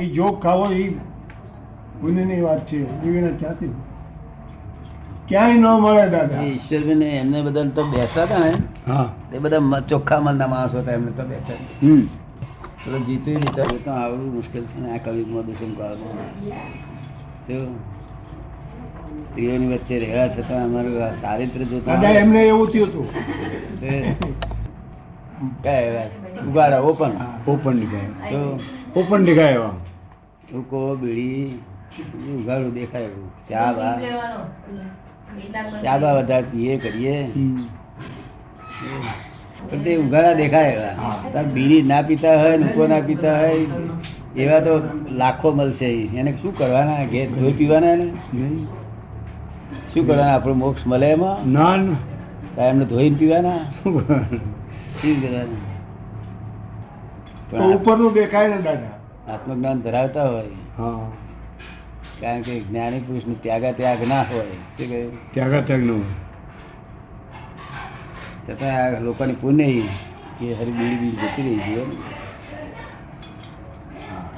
એ જોગ ખાવો એ પુણ્યની વાત છે એવી ક્યાંથી? ક્યાંય ન મળે દાદા. એ ને એમને બધા તો બેસતા હતા ને હા. તે બધા ચોખ્ખા મનના માણસો હતા એમને તો બેસતા હમ. પેલો જીતું વિચાર તો આવડું મુશ્કેલ છે ને આ કવિમાં દુષણ કાળમાં સ્ત્રીઓની વચ્ચે રહ્યા છતાં અમારું આ ચારિત્ર જોતા એમને એવું થયું હતું. કયા એવા ઉગાડા ઓપન ઓપન નીકળે તો ઓપન નીકળે એવા. રૂકો બીડી ઉઘાડું દેખાય ચા બા. ચા બા વધારે પીએ કરીએ. પણ તે ઉઘાડા દેખાય એવા. બીડી ના પીતા હોય નુકો ના પીતા હોય એવા તો લાખો મળશે એને શું કરવાના? ઘેર ધોઈ પીવાના એને? શું કરવાના? આપણો મોક્ષ મળે એમાં? ના એમને ધોઈને પીવાના? શું? કરવાના? ઉપરનું દેખાય ને દાદા. આત્મજ્ઞાન ધરાવતા હોય. હા. કારણ કે જ્ઞાની પુરુષનું ત્યાગા ત્યાગ ના હોય. શું કહ્યું ત્યાગા ત્યાગનું છતાં આ લોકોની પુણ્ય એ હરી બીડી બીડી જતી રહી ગયો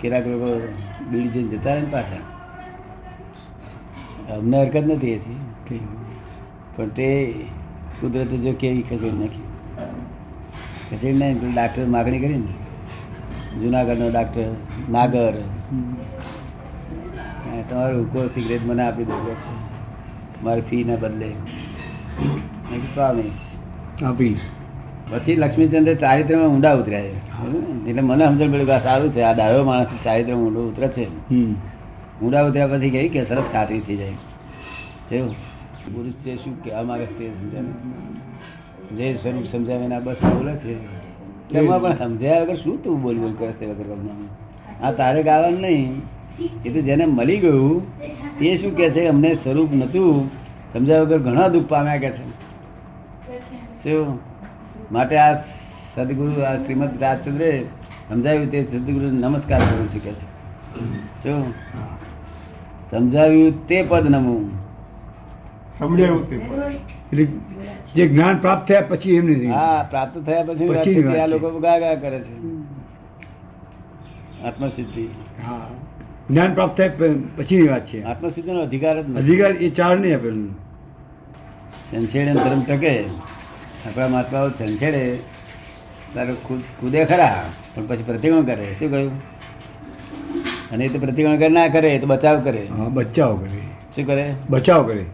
કેટલાક લોકો બીડી જઈને જતા રહે ને પાછા. અમને હરકત નથી એથી પણ તે કુદરતે જો કેવી ખસેડી નાખી. ખસેડી નહીં ડાક્ટર માગણી કરી ને. જુનાગઢનો ડાક્ટર નાગર. તમારો હુકો સિગરેટ મને આપી દો છે મારી ફી ના બદલે. પ્રોમિસ આપી પછી લક્ષ્મીચંદ્ર ચારિત્રમાં ઊંડા ઉતર્યા છે. એટલે મને સમજણ પડ્યું કે આ સારું છે આ ડાયો માણસ ચારિત્ર ઊંડો ઉતરે છે. ઊંડા ઉતર્યા પછી કહી કે સરસ ખાતરી થઈ જાય. જેવું પુરુષ છે શું કહેવા માંગે છે તે સમજાવે જે સ્વરૂપ સમજાવે એના બસ બોલે છે. એમાં પણ સમજ્યા વગર શું તું બોલ બોલ કરે છે વગર આ તારે ગાવાનું નહીં. એ તો જેને મળી ગયું એ શું કે છે? અમને સ્વરૂપ નતું સમજ્યા વગર ઘણા દુઃખ પામ્યા કે છે. માટે આ સદગુરુ આ શ્રીમદ રાજચંદ્રે સમજાવ્યું તે સદગુરુ નમસ્કાર કરું છું કે છે. જો સમજાવ્યું તે પદ નમું. સમજાવ્યું તે એટલે જે જ્ઞાન પ્રાપ્ત થયા પછી એમની હા પ્રાપ્ત થયા પછી વાત પછીની છે કે આ લોકો ગા ગા કરે છે. આત્મસિદ્ધિ. હા. જ્ઞાન પ્રાપ્ત થાય પછીની વાત છે. આત્મસિદ્ધિનો અધિકાર જ અધિકાર એ ચાર નહીં આપેલું. સંછેડે ધર્મ ટકે. આપણા મહાત્માઓ સંછેડે તારે ખુદ કૂદે ખરા પણ પછી પ્રતિકોણ કરે. શું કહ્યું? અને એ તો પ્રતિકોણ કરે ના કરે એ તો બચાવ કરે. હા બચાવ કરે. શું કરે? બચાવ કરે.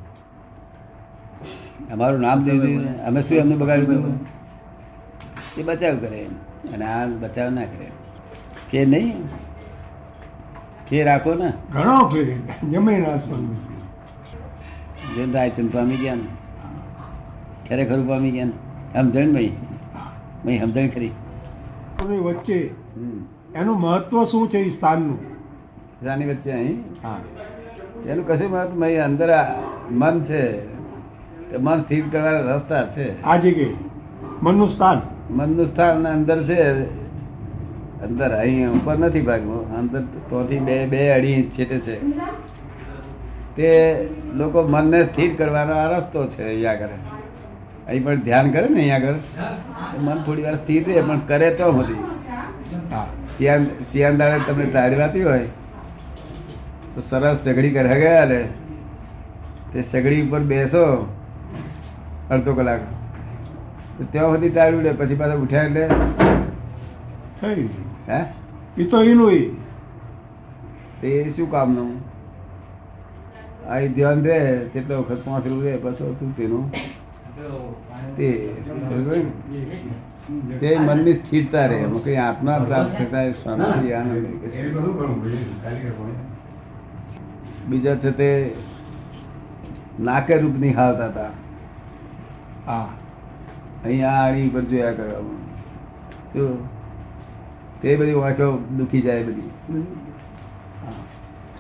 અમારું નામ દઈ અમે શું એમને બગાડ્યું એ બચાવ કરે અને આ બચાવ ના કરે. કે નહીં? કે રાખો ને? ઘણો જમીન જો રાયચંદ પામી ગયા ને. ખરેખર પામી ગયા ને. સમજણ ભાઈ ભાઈ સમજણ ખરી. વચ્ચે એનું મહત્વ શું છે સ્થાનનું? રાની વચ્ચે અહીં? હા. એનું કશું મહત્વ? અંદર મન છે. મન સ્થિર કરવાના રસ્તા છે. આ જગ્યાએ મનનું સ્થાન. મનનું સ્થાન અંદર છે. અંદર અહીં ઉપર નથી ભાગવું. અંદર તોથી બે બે અઢી ઇંચ છેટે છે. તે લોકો મનને સ્થિર કરવાનો આ રસ્તો છે અહીંયા આગળ. અહીં પણ ધ્યાન કરે ને અહીંયા આગળ. તો મન થોડી વાર સ્થિર રહે પણ કરે તો નથી હા. શિયાળ દાડે તમને તારી વાતી હોય તો સરસ સગડી કરે ગયા ને તે સગડી ઉપર બેસો. અડધો કલાક. તો ત્યાં સુધી ટાળ્યું ઉડે પછી પાછા ઉઠ્યા એટલે થઈ. હે? એ તો એનું એ તે શું કામનું? આ ધ્યાન રે તેટલો વખત પહોંચેલું રે બસ હતું તેનું. તે ને? મનની સ્થિરતા રહે એમાં કઈ આત્મા પ્રાપ્ત થતા સ્વામી આનંદ બીજા છે તે નાકે રૂપ નિહાળતા હતા. હા. અહીંયા આડી પર જોયા કરવામાં તો બધી વાંખો દુખી જાય બધી.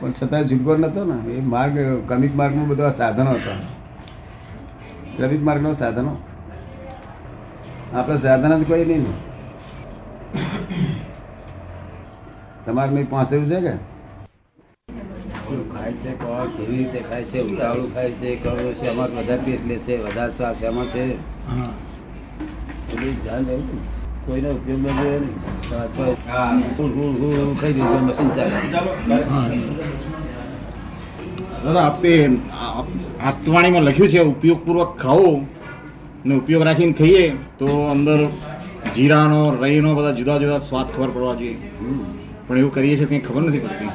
પણ છતાં છૂટકો નતો ને, એ માર્ગ, ક્રમિક માર્ગમાં બધા સાધનો હતા. ક્રમિક માર્ગનો સાધનો. આપણે સાધન જ કોઈ નહીં ને. તમારે મેં પહોંચેલું છે કે? શું ખાય છે કોણ કેવી રીતે ખાય છે ઉતાવળું ખાય છે કયો છે અમારે વધારે પેટ લે છે વધારે શ્વાસ એમાં છે. ધ્યાન રહેવું. કોઈનો ઉપયોગ ન જોઈએ નહીં ખાઈ દીધું મશીન ચાલે. દાદા આપે આત્માણીમાં લખ્યું છે ઉપયોગપૂર્વક ખાઓ ને ઉપયોગ રાખીને ખાઈએ. તો અંદર જીરાનો રહીનો બધા જુદા જુદા સ્વાદ ખબર પડવા જોઈએ. પણ એવું કરીએ છીએ કંઈ ખબર નથી પડતી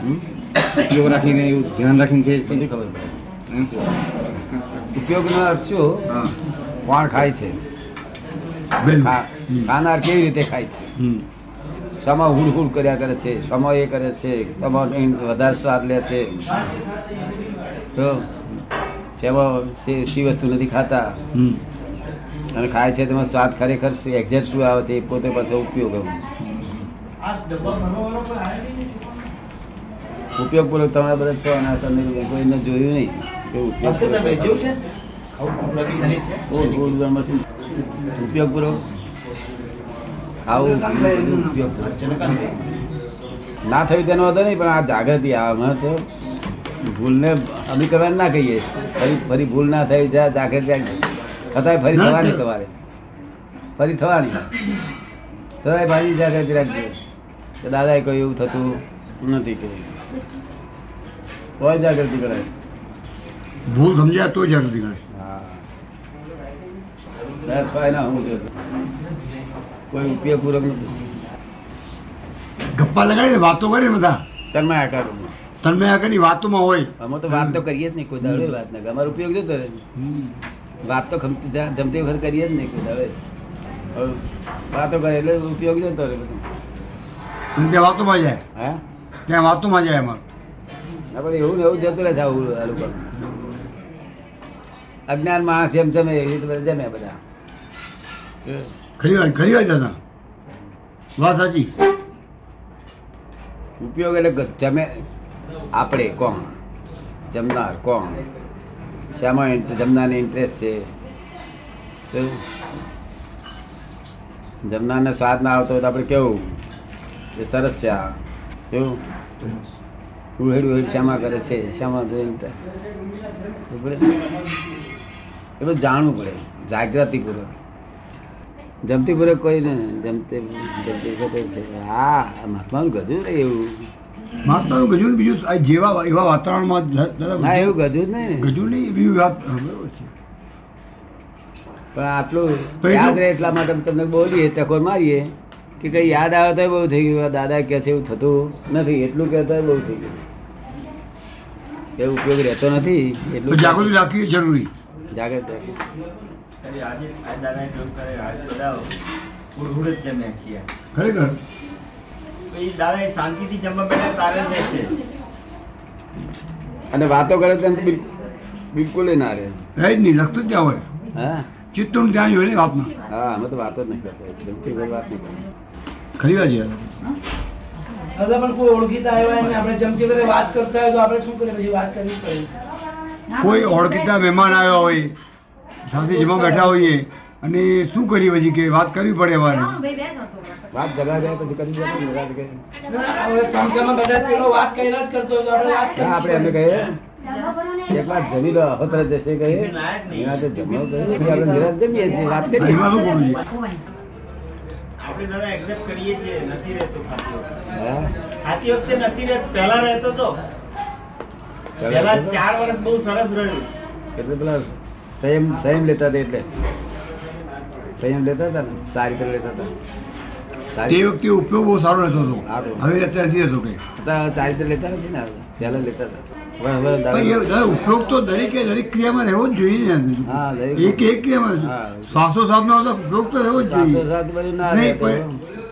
ઉપયોગ રાખીને એવું ધ્યાન રાખીને નથી છીએ ખબર પડે? ઉપયોગનો અર્થ શું? કોણ ખાય છે. ખાનાર કેવી રીતે ખાય છે? સમા હુડહુડ હુડ હુડ કર્યા કરે છે શામાં એ કરે છે સમા વધારે સ્વાદ લે છે. તો શેમાં શી વસ્તુ નથી ખાતા. હમ. અને ખાય છે તેમાં સ્વાદ ખરેખર એક્ઝેક્ટ શું આવે છે એ પોતે પાછો ઉપયોગ એમ. ઉપયોગ પૂર્વક તમે બધા છો અને તમે કોઈને જોયું નહીં. કે ઉપયોગ પૂર્વક ના થયું તેનો વાંધો નહીં પણ આ જાગૃતિ આવે તો ભૂલને અમે કરવાની ના કહીએ. ફરી ફરી ભૂલ ના થઈ જાય જાગૃતિ છતાંય ફરી થવાની. તમારે. ફરી થવાની. સદાય ભાઈ જાગૃતિ રાખજો. દાદાએ કહ્યું એવું થતું નથી કે. કોઈ જાગૃતિ કરાય ભૂલ સમજ્યા તો જાગૃતિ કરે. હા. ના હું કોઈ ઉપયોગ પૂર્વક નથી. ગપ્પા લગાડીને વાતો કરી બધા. તમે આ કરો તન્મય આગળની વાતોમાં હોય. અમે તો વાત તો કરીએ જ નહીં કોઈ દાડે વાત ના અમારો ઉપયોગ જતો રહે વાત તો જમતી વખત કરીએ જ નહીં કોઈ દાડે. વાતો કરે એટલે ઉપયોગ જતો રહે બધું. અને તે વાતો માં જાય. હે? ત્યાં વાતોમાં જાય એમાં. આપણે એવું ને એવું જતું રહે છે આવું આ લોકો. અજ્ઞાન માણસ જેમ જમે એવી રીતે બધા જમે બધા. ખરી વાત ખરી વાત દાદા. વાત સાચી. ઉપયોગ એટલે જમે આપણે કોણ? જમનાર કોણ? શામાં જમનારને ઇન્ટરેસ્ટ છે? જમનારને સ્વાદ ના આવતો હોય તો આપણે કેવું? એ સરસ છે આ. કેવું ઉહેડ ઉહેડ શામાં કરે છે શામાં? એ બધું જાણવું પડે જાગૃતિ પૂર્વક જમતી પૂર્વક કોઈ ને જમતે જમતી હા મહાત્માનું ગજું ને એવું. મહાત્માનું ગજુ બીજું જેવા એવા વાતાવરણમાં ના એવું ગજું નહીં ને. ગજુ નહીં એવી વાત બરોબર છે. પણ આટલું યાદ રહે એટલા માટે તમને બોલીએ ટકોર મારીએ. કે કઈ યાદ આવે તો બહુ થઈ ગયું. દાદા કે છે એવું થતું નથી. એટલું કહેતા બહુ થઈ ગયું. એ ઉપયોગ રહેતો નથી. એટલું જાગૃતિ રાખવી જરૂરી. જાગૃત ખરેખર? દાદા શાંતિથી જમવા બેઠા તારે અને વાતો કરે તો બિલ- બિલકુલ ના રહે. રહે જ નહીં લખતું જ ત્યાં હોય. હા. ચિત્તનું ધ્યાન હોય ને વાતમાં હા અમે તો વાતો જ નહીં કરતા. વાત નહીં કરતા. ખરી વાત છે દાદા પણ કોઈ ઓળખીતા આવ્યા અને આપણે ચમચી કરે વાત કરતા હોય તો આપણે શું કરીએ? પછી વાત કરવી પડે. કોઈ ઓળખીતા મહેમાન આવ્યા હોય સાથે જમવા બેઠા હોઈએ અને શું કરીએ પછી કે વાત કરવી પડે અમારે? વાત જગા જાય પછી કરી આપણે એમને કહીએ એક વાર જમી લો અહોતર જશે કહીએ નિરાંતે જમો કહીએ આપણે નિરાંત જમીએ છીએ વાત કરીએ. આપણે દાદા એક્સેપ્ટ કરીએ છીએ નથી રહેતો ખાતી વખતે. નથી રહેતો પહેલા રહેતો તો. પહેલા ચાર વર્ષ બહુ સરસ રહ્યું. એટલે પેલા સંયમ સંયમ લેતા હતા એટલે. સંયમ લેતા હતા ને? ચારિત્ર લેતા હતા. તે વખતે ઉપયોગ બહુ સારો રહેતો હતો. સારો. હવે અત્યારે નથી રહેતો કઈ. હતા ચારિત્ર લેતા નથી ને પહેલા લેતા હતા. ઉપયોગ તો દરેકે દરેક ક્રિયામાં રહેવો જ જોઈએ ને હા, દરેક. એક એક ક્રિયામાં હા. શ્વાસોશ્વાસનો ઉપયોગ તો રહેવો જ જોઈએ.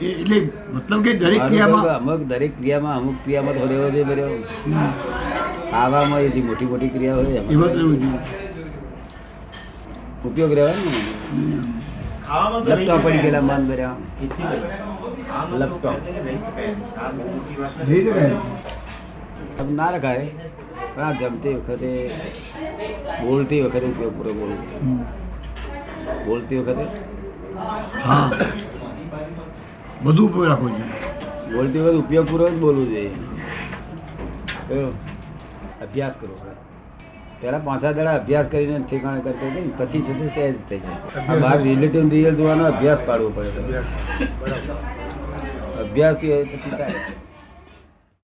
એટલે મતલબ કે દરેક અમુક ક્રિયામાં અમુક દરેક ક્રિયામાં અમુક ક્રિયામાં તો રહેવો જોઈએ આવામાં ખાવામાં એ મોટી મોટી ક્રિયા હોય એમાં. એમાં રહેવું જોઈએ. ઉપયોગ રહેવાનો ને? લપટા પડી ગયેલા મન ભર્યા. લપટો. ના રખાય. પણ આ જમતી વખતે બોલતી વખતે ઉપયોગ પૂરો બોલવો બોલતી વખતે? હા. બધું ઉપયોગ રાખવો જોઈએ બોલતી વખતે ઉપયોગ પૂરો જ બોલવું જોઈએ અભ્યાસ કરો પેલા પાછા દાડા અભ્યાસ કરીને ઠેકાણે કરતો હતો ને પછી છે સહેજ થઈ જાય. બહાર રિલેટિવ રિયલ જોવાનો અભ્યાસ પાડવો પડે. અભ્યાસ. પછી થાય